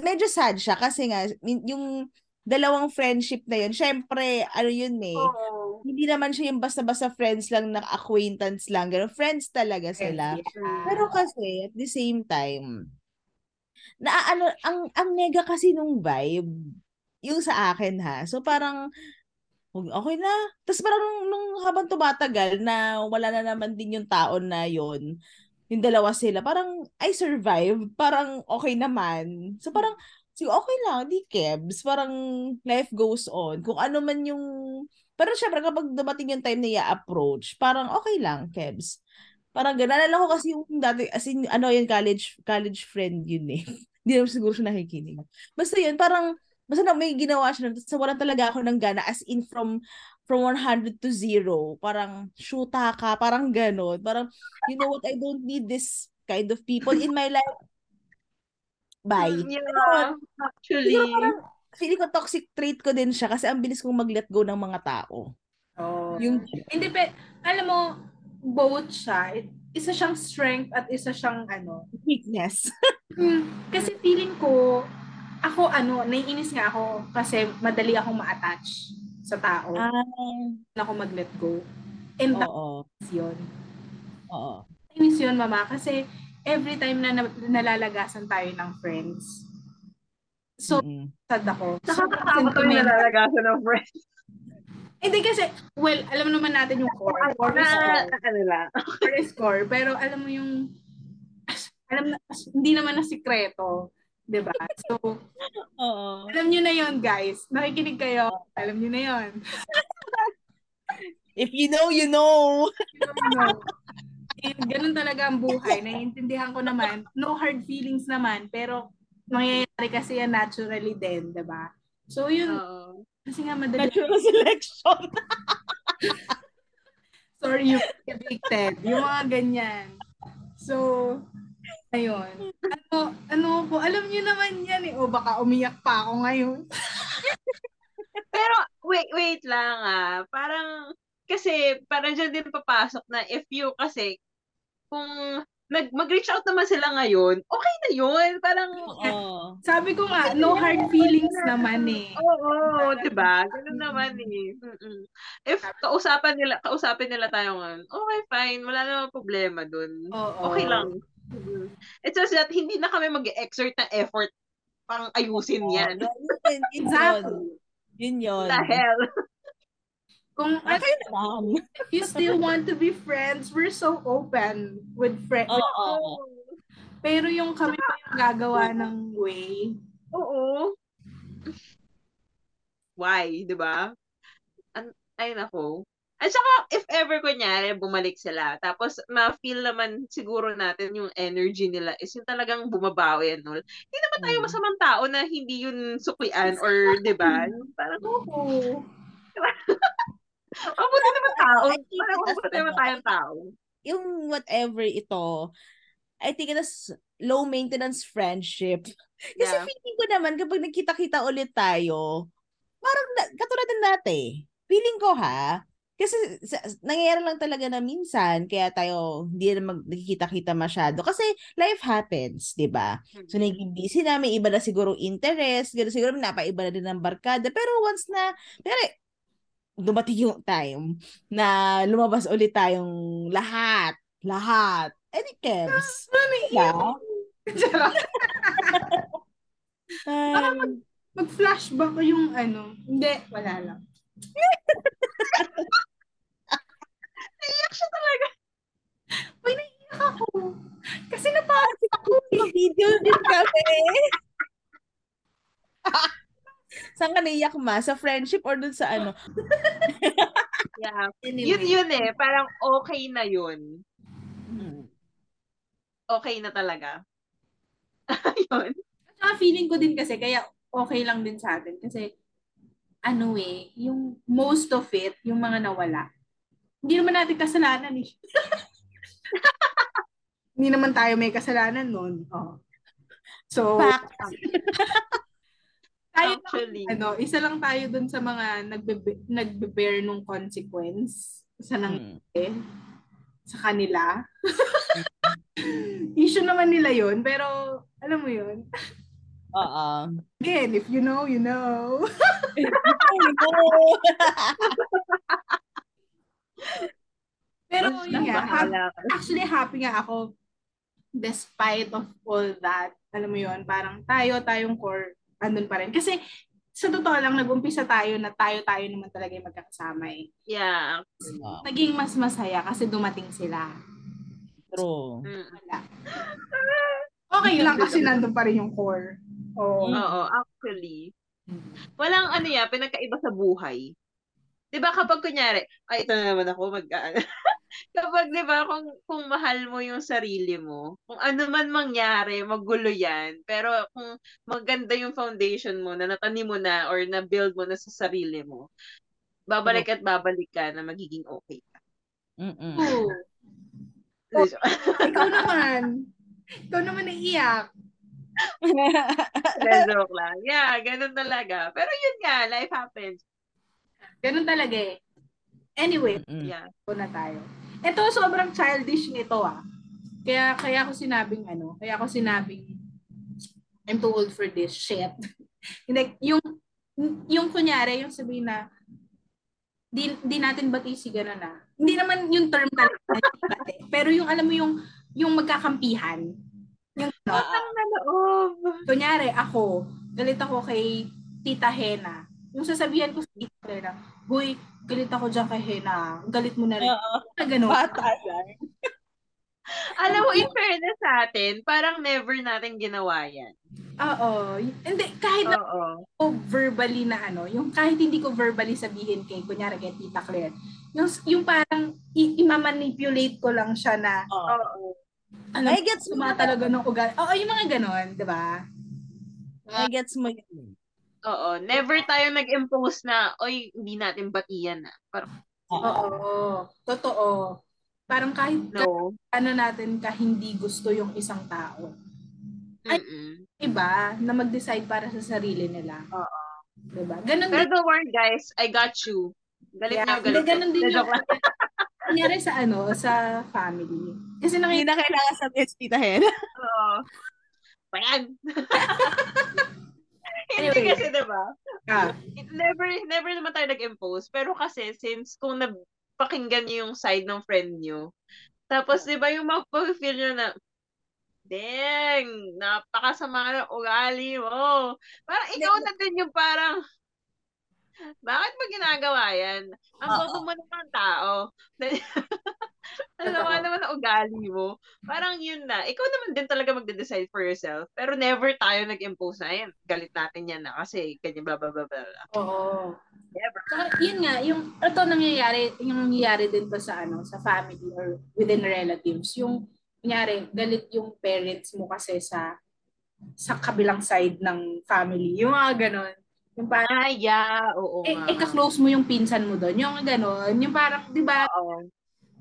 medyo sad siya kasi nga, yung dalawang friendship na yun, syempre, ano yun eh, Oo. hindi naman siya yung basta-basta friends lang, na acquaintance lang, gano'n. Friends talaga sila. Pero kasi, at the same time, na ano, ang, ang nega kasi nung vibe, yung sa akin ha. So parang, okay na. Tapos parang nung, nung habang tumatagal na wala na naman din yung taon na yon yung dalawa sila, parang I survived. Parang okay naman. So parang, sige, okay lang, di kebs. Parang life goes on. Kung ano man yung, pero syempre kapag dumating yung time na i-approach, parang okay lang, kebs. Parang ganun. Nalala ko kasi yung dati, as in, ano yun, college, college friend yun eh. Hindi naman siguro siya nakikinig. Basta yun, parang, basta na may ginawa siya, tapos wala talaga ako ng gana, as in from, from 100 to 0, parang, shoota ka, parang ganon. Parang, you know what, I don't need this kind of people in my life. Bye. Yeah, Ganon. actually. Siguro parang, feeling ko toxic trait ko din siya kasi ang bilis kong mag-let go ng mga tao. Oh. Yung, Hindi, pe, alam mo, both siya. It- Isa siyang strength at isa siyang ano. weakness. Hmm, kasi feeling ko, ako ano, naiinis nga ako kasi madali akong ma-attach sa tao. Ah, na ako mag-let go. And oo. that's yun. Oo. Nainis yun, mama, kasi every time na, na nalalagasan tayo ng friends, so Mm-mm. sad ako. Nakakatakot ko yung nalalagasan ng friends. Hindi kasi, well, alam naman natin yung core. Core is Na, core. lang. Core is core. Pero alam mo yung, alam na, hindi naman na sikreto. 'Di ba? So, Oo. alam nyo na yon guys. Nakikinig kayo. Alam nyo na yon. If you know, you know. no. And ganun talaga ang buhay. Naiintindihan ko naman. No hard feelings naman. Pero, nangyayari kasi yan naturally din, 'di ba? So, yun. Oo. Kasi nga madali. Natural selection. Sorry, you addicted. Yung mga ganyan. So, ayun. Ano, ano ko, alam niyo naman yan eh. O baka umiyak pa ako ngayon. Pero, wait, wait lang ah. Parang, kasi, parang dyan din papasok na if you, kasi, kung nag, mag-reach out naman sila ngayon, okay na yun. Parang, Oo. Sabi ko nga, no hard feelings naman eh. Oo, di ba? Ganun naman eh. Mm-mm. If kausapan nila, kausapin nila tayo ngayon, okay, fine. Wala namang problema dun. Oo. Okay lang. Mm. It's just that hindi na kami mag-exert ng effort pang ayusin yan. Yun, yun, Exactly. Yun yun. The hell? Kung Ah, kayo naman. if you still want to be friends, we're so open with friends. Oo. Pero yung kami pa yung gagawa ng way. Oo. Why, di ba? An- ay nako. At saka, if ever, kunyari, bumalik sila, tapos ma-feel naman siguro natin yung energy nila is yung talagang bumabawi and all. Hindi naman tayo Mm. masamang tao na hindi yun suklian or, di ba? Parang, Oo. mabuti naman tao. Parang mabuti naman tayong tao. Yung whatever ito, I think it is low maintenance friendship. Kasi Yeah. feeling ko naman, kapag nagkita-kita ulit tayo, parang na, katulad ng dati. Feeling ko ha, kasi sa, nangyayari lang talaga na minsan, kaya tayo hindi na mag, nagkikita-kita masyado. Kasi life happens, di ba? So, naging busy na, may iba na siguro interest, gano'n siguro napaiba na din ng barkada. Pero once na, pero dumating yung time na lumabas ulit tayong lahat, lahat. Di Kebs. Diba? Charot. Ay, Mag-flashback ko yung ano. Hindi, wala lang. Iyak siya talaga. Uy, naiiyak ako. Kasi napasok ako. video din kami. Saan ka naiyak ma? Sa friendship or dun sa ano? Yeah. Anyway. Yun yun eh. Parang okay na yun. Hmm. Okay na talaga. yun. At feeling ko din kasi, kaya okay lang din sa atin. Kasi, ano eh, yung most of it, yung mga nawala, hindi naman natin kasalanan eh. hindi naman tayo may kasalanan nun. Oh. So, Fact. tayo Actually. ano, isa lang tayo dun sa mga nagbe- nagbe-bear nung consequence sa nang Hmm. sa kanila. Issue naman nila yun, pero alam mo yun. Oo. Again, if you know, you know. Pero yun nga, ka. actually happy nga ako despite of all that. Alam mo yun, parang tayo, tayong core, andun pa rin. Kasi sa totoo lang, nag-umpisa tayo na tayo-tayo naman talaga yung magkakasama eh. Yeah. Naging mas masaya kasi dumating sila. True. Wala. Okay lang kasi nandun pa rin yung core. Oo. Oo, actually. Walang ano yan, pinagkaiba sa buhay. 'Di ba kapag kunyari, ay ito na naman ako mag Kapag 'di ba kung kung mahal mo yung sarili mo, kung ano man mangyari, magulo 'yan. Pero kung maganda yung foundation mo na natanim mo na or na build mo na sa sarili mo, babalik at babalik ka na magiging okay ka. Mm-mm. Oo. Ikaw naman. Ikaw naman naiiyak. Joke lang. Yeah, ganun talaga. Pero yun nga, life happens. Ganun talaga eh. Anyway, Mm. Yeah. ito na tayo. Ito, sobrang childish nito ah. Kaya, kaya ako sinabing ano, kaya ako sinabing I'm too old for this shit. Hindi, yung, yung kunyari, yung sabihin na, di, di natin batisigan na na. Hindi naman yung term talaga. pero yung, alam mo yung, yung magkakampihan. Yung, ano, Ang naloob. kunyari, ako, galit ako kay Tita Hena. Yung sasabihan ko sa Tita Hena, Huy, galit ako dyan kay Hena. Galit mo na rin. Oo. Na ganun. Bata lang. Alam mo, in fairness sa atin, parang never natin ginawa yan. Oo. Hindi, kahit na ko verbally na ano, yung kahit hindi ko verbally sabihin kay, kunyari kay Tita Claire, yung, yung parang i- imamanipulate ko lang siya na, Oo. Ano, I gets mo suma talaga ng ugali. Oo, yung mga ganon, di ba? I gets mo yun. Oo. Never tayo nag-impose na, oy, hindi natin batiyan na. Parang, Oo. Oo. Totoo. Parang kahit no. ano natin ka hindi gusto yung isang tao. Ay, Mm-mm. Iba na mag-decide para sa sarili nila. Oo. Diba? Ganon Pero din. don't worry, guys. I got you. Galit Yeah, niyo, galit hindi, ganon din yung Nangyari sa ano, sa family. Kasi Hindi nakita na kailangan sabihin si Tita Hena. Oo. Payan. Hindi Anyway. kasi, diba? ah, It never, never naman tayo nag-impose. Pero kasi, since kung napakinggan niyo yung side ng friend niyo, tapos, di ba, yung mag-feel nyo na, Dang, napakasama ng ugali mo. Parang ikaw na din yung parang, Bakit mo ginagawa yan? Ang Oo. bobo mo naman tao. Sama Totoo. naman ang ugali mo. Parang yun na. Ikaw naman din talaga magde-decide for yourself. Pero never tayo nag-impose na yan. Galit natin yan na kasi ganyan blah blah blah blah. Oo. Never. Saka, yun nga, yung, ito nangyayari, yung nangyayari din to sa, ano, sa family or within relatives. Yung, kunyari, galit yung parents mo kasi sa, sa kabilang side ng family. Yung mga ganon. Yung parang, Ah, yeah. Oo eh, nga. eh, ka-close mo yung pinsan mo doon. Yung ganon. Yung parang, di ba,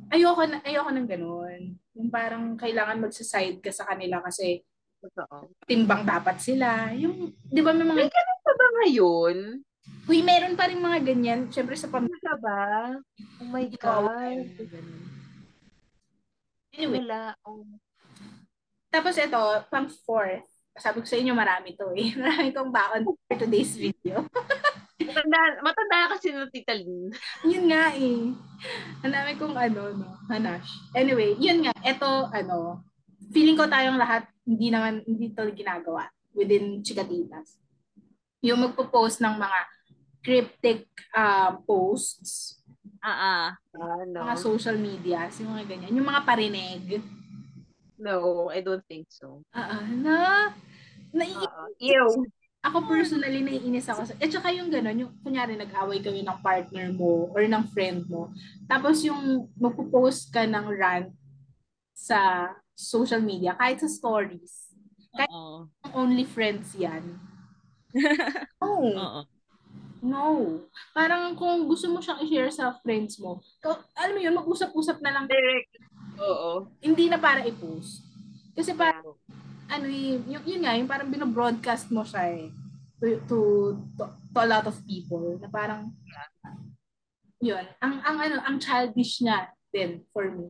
ayoko, na, ayoko ng ganon. Yung parang kailangan magsa-side ka sa kanila kasi Totoo. timbang dapat sila. Yung, di ba may mga, Ano ba ngayon? uy, meron pa rin mga ganyan. Siyempre sa pamilya. Ano ba? Oh my God. Anyway, Wala. Oh. Tapos ito, pang fourth. Sabi ko sa inyo, marami to eh. Marami kong baon for today's video. Matanda, matanda kasi ng Tita Lynn. yun nga eh. Ang dami kong ano, no, hanash. Anyway, yun nga. Ito, ano, feeling ko tayong lahat, hindi naman, hindi to ginagawa within Chikatitas. Yung magpo-post ng mga cryptic uh, posts, Ah, ah. Ano? mga social media, yung mga ganyan. Yung mga parinig. No, I don't think so. Ah, ah, na, nai- Uh, ew. Ako personally, naiinis ako. Sa, at saka yung gano'n, yung kunyari nag-away kayo ng partner mo or ng friend mo. Tapos yung magpo-post ka ng rant sa social media, kahit sa stories. Oo. Only friends yan. No. Oo. No. Parang kung gusto mo siyang i-share sa friends mo, to, alam mo yun, mag-usap-usap na lang. Direct. Oo. Hindi na para i-post. Kasi parang, ano eh, yung, yun nga, yung parang binobroadcast mo siya eh. To, to, to, to a lot of people. Na parang, yun. Ang, ang ano, ang childish niya din for me.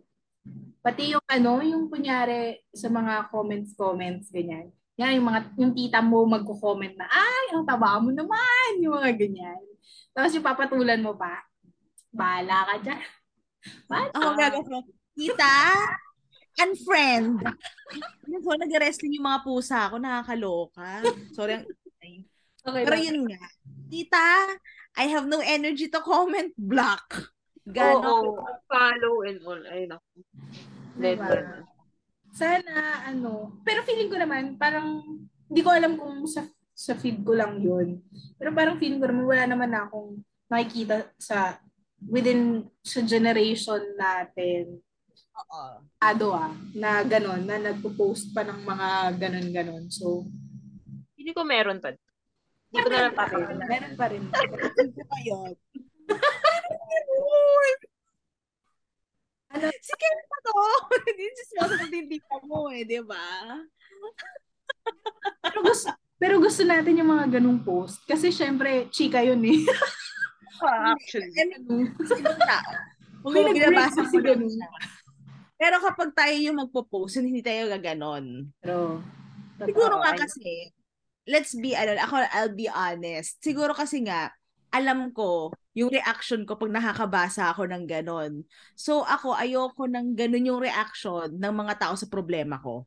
Pati yung ano, yung kunyari sa mga comments, comments, ganyan. Yan, yung mga, yung tita mo magko-comment na, ay, ang taba mo naman, yung mga ganyan. Tapos yung papatulan mo pa, bahala ka dyan. Bahala. Ako gagawin. Tita, unfriend. Yun po, nag-wrestling yung mga pusa ko, nakakaloka. Sorry ang Okay, Pero yun nga. Tita, I have no energy to comment. Block. Oo. Ganon. Follow and all. Ay, naku. Diba? Never. sana ano, pero feeling ko naman parang hindi ko alam kung sa sa feed ko lang 'yun. Pero parang feeling ko naman wala naman na akong makikita sa within sa generation natin Oo. ado ah, na ganon, na nagpo-post pa ng mga ganon-ganon. So, Hindi ko meron pa. Hindi ko na lang pakita. meron pa rin. Ano ba yun? Ano? Si Ken pa to. Hindi si Smosa ng tita mo eh, di ba? Pero gusto, pero gusto natin yung mga ganong post. Kasi syempre, chika yun eh. Actually. I mean, sa ibang tao. Kung binabasa ko ganun. Pero kapag tayo yung magpo-post, hindi tayo gaganon. Pero, Siguro nga kasi, let's be, ano, ako, I'll be honest. Siguro kasi nga, alam ko yung reaction ko pag nakakabasa ako ng ganon. So ako, ayoko ng ganon yung reaction ng mga tao sa problema ko.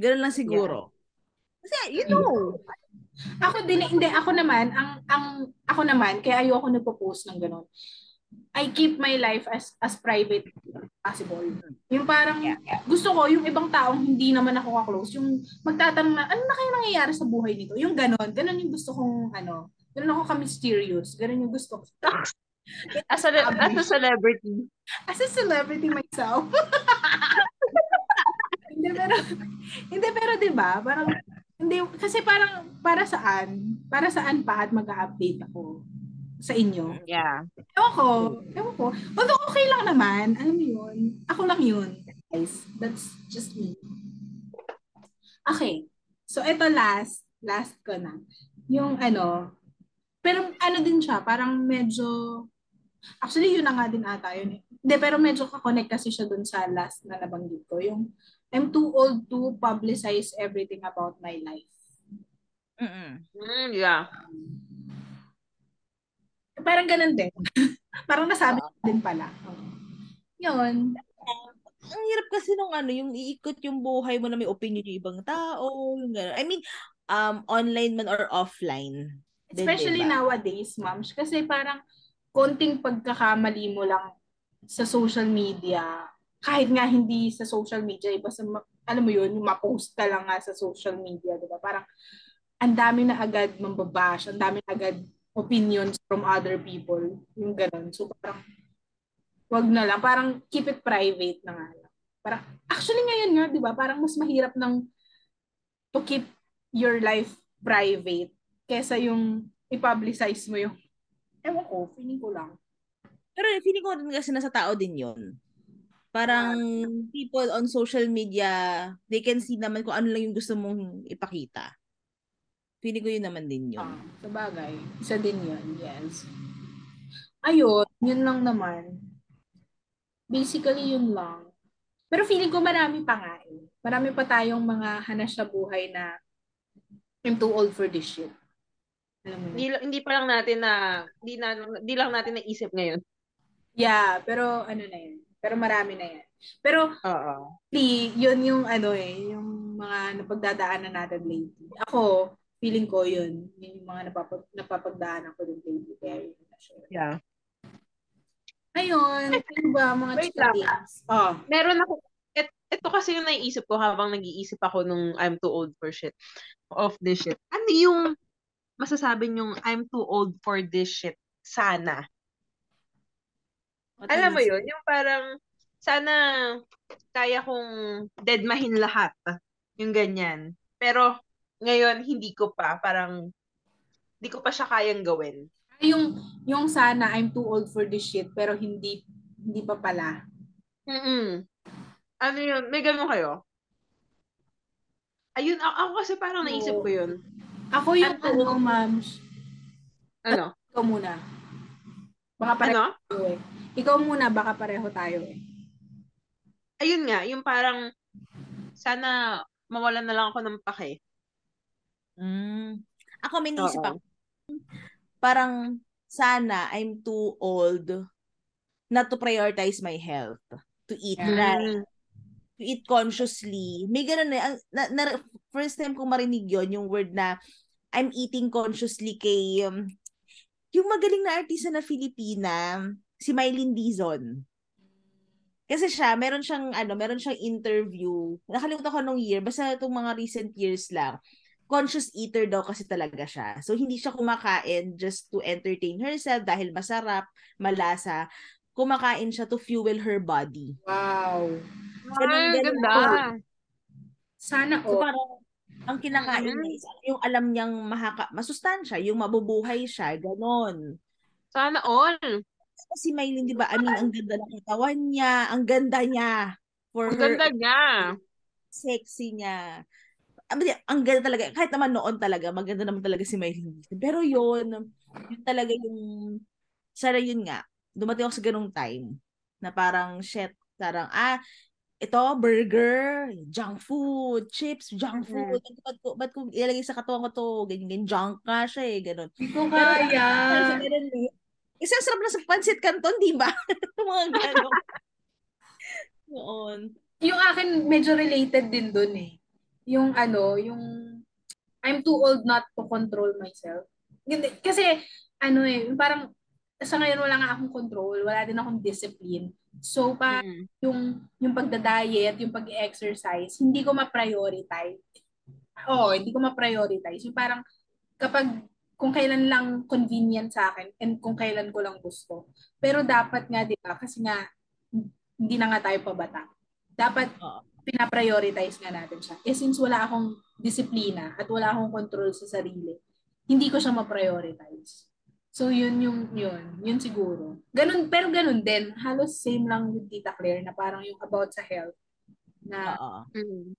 Ganon lang siguro. Kasi, you know, Ako din, hindi, ako naman, ang, ang, ako naman, kaya ayoko nagpo-post ng gano'n. I keep my life as as private as possible. Yung parang, gusto ko, yung ibang taong hindi naman ako ka-close, yung magtatanong na, ano na kaya nangyayari sa buhay nito? Yung gano'n, gano'n yung gusto kong, ano, gano'n ako ka-mysterious, gano'n yung gusto ko. As a, as a celebrity. As a celebrity myself. hindi, pero, hindi, pero di ba parang, hindi, kasi parang, para saan? Para saan pa at mag-update ako sa inyo? Yeah. Ewan ko, ewan ko. Although okay lang naman, alam mo yun, ako lang yun. Guys, that's just me. Okay, so ito last, last ko na. Yung ano, pero ano din siya, parang medyo, actually yun na nga din ata yun eh. Hindi, pero medyo kakonect kasi siya dun sa last na nabanggit ko. Yung, I'm too old to publicize everything about my life. mm Mm, yeah. Parang ganun din. parang nasabi ko din pala. Oo. Yun. ang hirap kasi nung ano, yung iikot yung buhay mo na may opinion yung ibang tao, yung gano'n. I mean, um, online man or offline. Especially Diba? nowadays, moms. Kasi parang konting pagkakamali mo lang sa social media, kahit nga hindi sa social media, iba sa, ma- alam mo yun, yung ma-post ka lang nga sa social media, di ba? Parang, ang dami na agad mambabash, ang dami na agad opinions from other people, yung ganun. So, parang, wag na lang. Parang, keep it private na nga lang. Parang, actually ngayon nga, di ba? Parang mas mahirap ng to keep your life private kesa yung i-publicize mo yung ewan ko, feeling ko lang. Pero feeling ko rin kasi nasa tao din yon Parang people on social media, they can see naman kung ano lang yung gusto mong ipakita. Feeling ko yun naman din yun. Ah, sa bagay, isa din yun, yes. Ayun, yun lang naman. Basically, yun lang. Pero feeling ko marami pa nga eh. Marami pa tayong mga hanas na buhay na I'm too old for this shit. Alam mo Hindi, hindi pa lang natin na, hindi, na, hindi lang natin naisip ngayon. Yeah, pero ano na yun. Pero marami na yan. Pero Oo. Yun yung ano eh, yung mga napagdadaanan natin lately. Ako, feeling ko yun. Yun yung mga napapag, napapagdaanan ko din lately. Kaya yun na share. Yeah. Ayun, ano ba mga Wait chika lang. things? Oh, Meron ako, et, ito kasi yung naiisip ko habang nag-iisip ako nung I'm too old for shit. Of this shit. Ano yung masasabi yung I'm too old for this shit? Sana. What Alam mo yun? Yung parang, sana kaya kong deadmahin lahat. Yung ganyan. Pero, ngayon, hindi ko pa. Parang, hindi ko pa siya kayang gawin. yung yung sana I'm too old for this shit pero hindi hindi pa pala. Mm-mm. Ano yun? May ganun kayo? Ayun, ako, ako kasi parang naisip ko yun. Ako yung Ano? ano, ma'am. Ano? Ikaw muna. Baka pareho Ano? tayo eh. Ikaw muna, baka pareho tayo eh. Ayun nga, yung parang, sana mawalan na lang ako ng pake. Mm. Ako may naisip ako. Parang sana I'm too old not to prioritize my health. To eat Yeah. right. To eat consciously. May ganun eh. Ang- Na, na, first time kong marinig yon yung word na I'm eating consciously kay um, yung magaling na artista na Filipina, si Mylene Dizon. Kasi siya, meron siyang ano, meron siyang interview. Nakalimutan ko nung year, basta itong mga recent years lang. Conscious eater daw kasi talaga siya. So hindi siya kumakain just to entertain herself dahil masarap, malasa. Kumakain siya to fuel her body. Wow. Ay, ganun ganda. po. Sana So all. parang ang kinakain Mhm. niya is yung alam niyang mahaka, masustansya, yung mabubuhay siya, ganon. Sana all. Si Mylene, di ba, I mean, ang ganda ng katawan niya, ang ganda niya for Ang her ganda niya. sexy niya. Ang, ang ganda talaga. Kahit naman noon talaga, maganda naman talaga si Mylene. Pero yun, yun talaga yung, sana yun nga, dumating ako sa ganung time na parang, shit, parang, ah, ito, burger, junk food, chips, junk food. Ba't ko, ba't ko ilalagay sa katawan ko to? Ganyan, ganyan, junk nga siya eh, ganun. Hindi ko kaya. Eh. Kasi ang sarap na sa pancit canton, di ba? Mga ganun. Noon. Yung akin medyo related din dun eh. Yung ano, yung I'm too old not to control myself. Hindi, kasi ano eh, parang sa ngayon wala nga akong control, wala din akong discipline. So pa Mm. yung yung pagda-diet, yung pag-exercise, hindi ko ma-prioritize. Oo, hindi ko ma-prioritize. Yung parang kapag kung kailan lang convenient sa akin and kung kailan ko lang gusto. Pero dapat nga, di ba, kasi nga hindi na nga tayo pabata. Dapat Oo. Pinaprioritize nga natin siya. Eh since wala akong disiplina at wala akong control sa sarili, hindi ko siya ma-prioritize. So yun yung yun, yun siguro. Ganun pero ganun din, halos same lang with Tita Claire na parang yung about sa health na. Mm.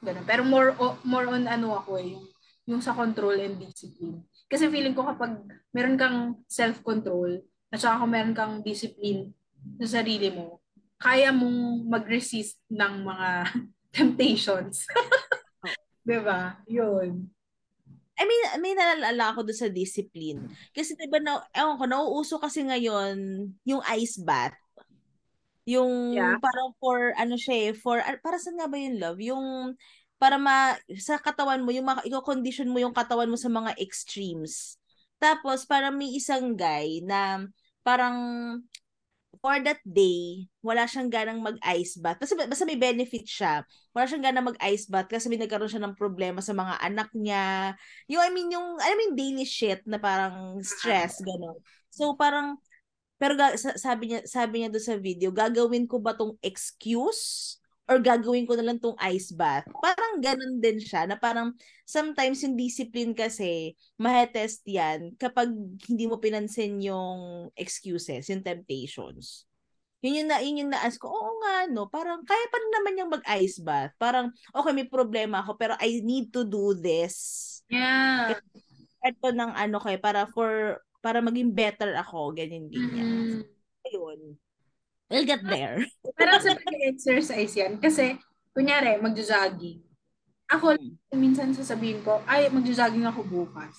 ganun. Pero more o- more on ano ako eh, yung yung sa control and discipline. Kasi feeling ko kapag meron kang self-control at saka kung meron kang discipline sa sarili mo, kaya mong mag-resist ng mga temptations. 'Di ba? Yun. I mean, may nalala ako doon sa discipline. Kasi diba, na, ewan ko, nauuso kasi ngayon yung ice bath. Yung Yeah. parang for, ano siya eh, for, ah, para saan nga ba yung love? Yung, para ma, sa katawan mo, yung i-condition mo yung katawan mo sa mga extremes. Tapos, parang may isang guy na parang for that day, wala siyang ganang mag-ice bath. Basta, basta may benefit siya. Wala siyang ganang mag-ice bath kasi may nagkaroon siya ng problema sa mga anak niya. Yung, I mean, yung, I mean, daily shit na parang stress, gano'n. So, parang, pero sabi niya, sabi niya doon sa video, gagawin ko ba tong excuse or gagawin ko na lang tong ice bath. Parang ganun din siya na parang sometimes yung discipline kasi mahetest yan kapag hindi mo pinansin yung excuses, yung temptations. Yun yung na yun yung na-ask ko, oo nga no, parang kaya pa naman yung mag-ice bath. Parang okay, may problema ako pero I need to do this. Yeah. Ito ng ano kay para for para maging better ako, ganyan ganyan. Mm-hmm. Ayun. We'll get there. Parang sa pag-exercise yan. Kasi, kunyari, magjo-jogging. Ako, minsan sasabihin ko, ay, magjo-jogging ako bukas.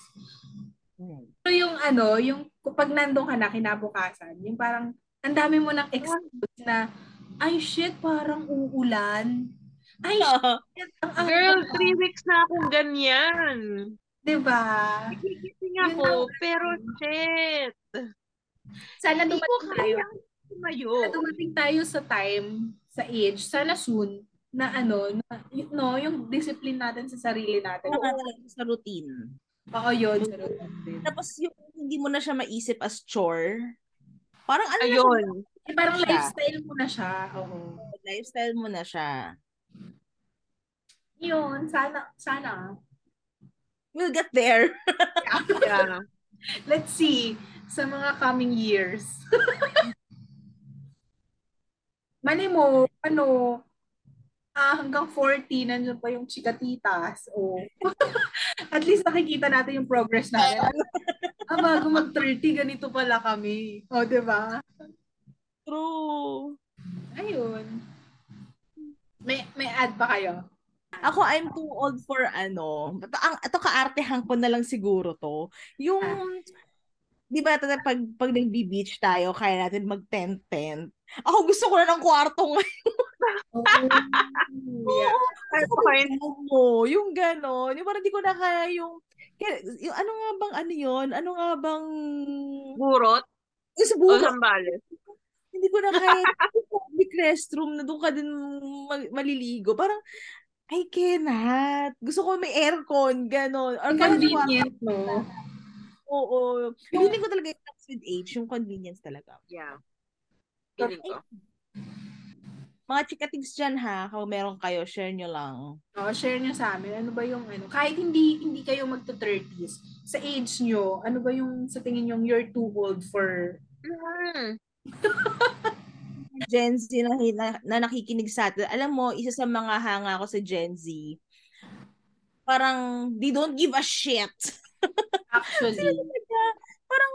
So, yung ano, yung pag nandun ka na kinabukasan, yung parang, ang dami mo ng excuse na, ay, shit, parang uulan. Ay, shit, ang ang Girl, three weeks na akong ganyan. Diba? Nagigising ako, pero shit. Sana dumating tayo. Tumayo. Dumating tayo sa time, sa age, sana soon, na ano, na, y- no, yung discipline natin sa sarili natin. Oo, sa routine. Oo, yun. Sa routine. Tapos yung hindi mo na siya maisip as chore, parang ano na siya, Ayun. Eh, parang siya. lifestyle mo na siya. Oo. lifestyle mo na siya. Yun, sana, sana. We'll get there. Yeah. Let's see sa mga coming years. Mali mo, ano, ah, hanggang 40, nandiyan pa yung chikatitas. O, at least nakikita natin yung progress natin. ah, bago mag-30, ganito pala kami. O, di ba? True. Ayun. May, may add pa kayo? Ako, I'm too old for ano. Ito, ang, ito kaartehan ko na lang siguro to. Yung, di ba, pag, pag nag-beach tayo, kaya natin mag-tent-tent. Ako gusto ko na ng kwarto ngayon. Oh, yeah. Fine. mo, yung gano'n. Yung parang di ko na kaya yung, yung ano nga bang ano yun? Ano nga bang, Burot yung sa o sambales. hindi ko na kaya yung public restroom na doon ka din ma- maliligo. Parang, I cannot. Gusto ko may aircon, gano'n. Or Convenient, no? Oo. Feeling ko talaga yung with age, yung convenience talaga. Yeah. Feeling ko. Mga chikatigs dyan ha, kung meron kayo, share nyo lang. Oh, share nyo sa amin. Ano ba yung ano? Kahit hindi hindi kayo magto-30s, sa age nyo, ano ba yung sa tingin nyo you're too old for Mm. Gen Z na, na, na nakikinig sa atin. Alam mo, isa sa mga hanga ko sa Gen Z, parang they don't give a shit. actually? Talaga, parang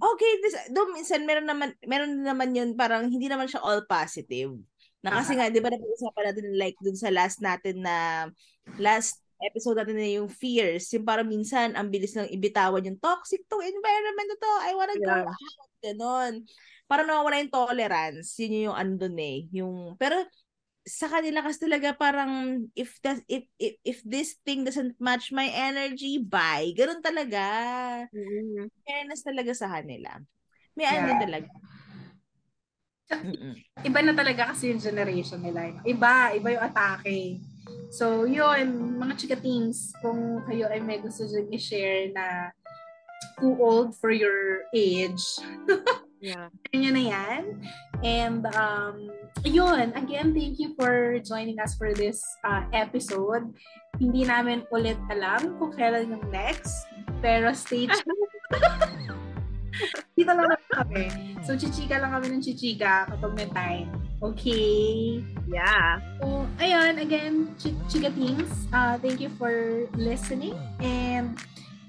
okay, this, do minsan meron naman meron naman yun parang hindi naman siya all positive. Na kasi nga, di ba napag-usapan natin like dun sa last natin na last episode natin na yung fears. Yung parang minsan, ang bilis ng ibitawan yung toxic to environment na to. I wanna go Yeah. out. Ganon. Parang nawawala yung tolerance. Yun yung ano dun eh. Yung, pero sa kanila kasi talaga parang if that if, if if this thing doesn't match my energy, bye. Ganun talaga. Mm. Fairness talaga sa kanila. May ano Yeah. din talaga. Mm-mm. Iba na talaga kasi yung generation nila. Iba, iba yung atake. So, yun, mga chikatings, kung kayo ay may gusto dyan i-share na too old for your age, Yeah. nyo na yan. And, um, yun, again, thank you for joining us for this uh, episode. Hindi namin ulit alam kung kailan yung next, pero stay tuned. Dito lang naman kami. So, chichika lang kami ng chichika kapag may time. Okay? Yeah. So, ayun, again, ch- Chika Teams, uh, thank you for listening. And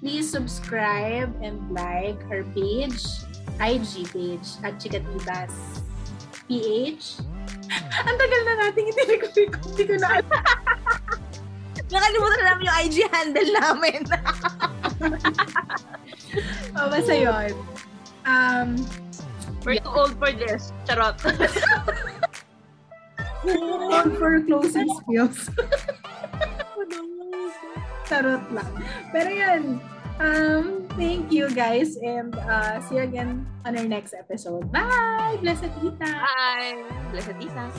please subscribe and like our page, IG page, at Chikatitas PH. Ang tagal na natin hindi ko, hindi ko na alam. Nakalimutan na namin yung IG handle namin. Oh, basta yun. Um, We're too old for this. Charot. on for closing skills. Tarot lang. Pero yun, Um, thank you guys and uh, see you again on our next episode. Bye! Blessed Tita! Bye! Blessed Isas!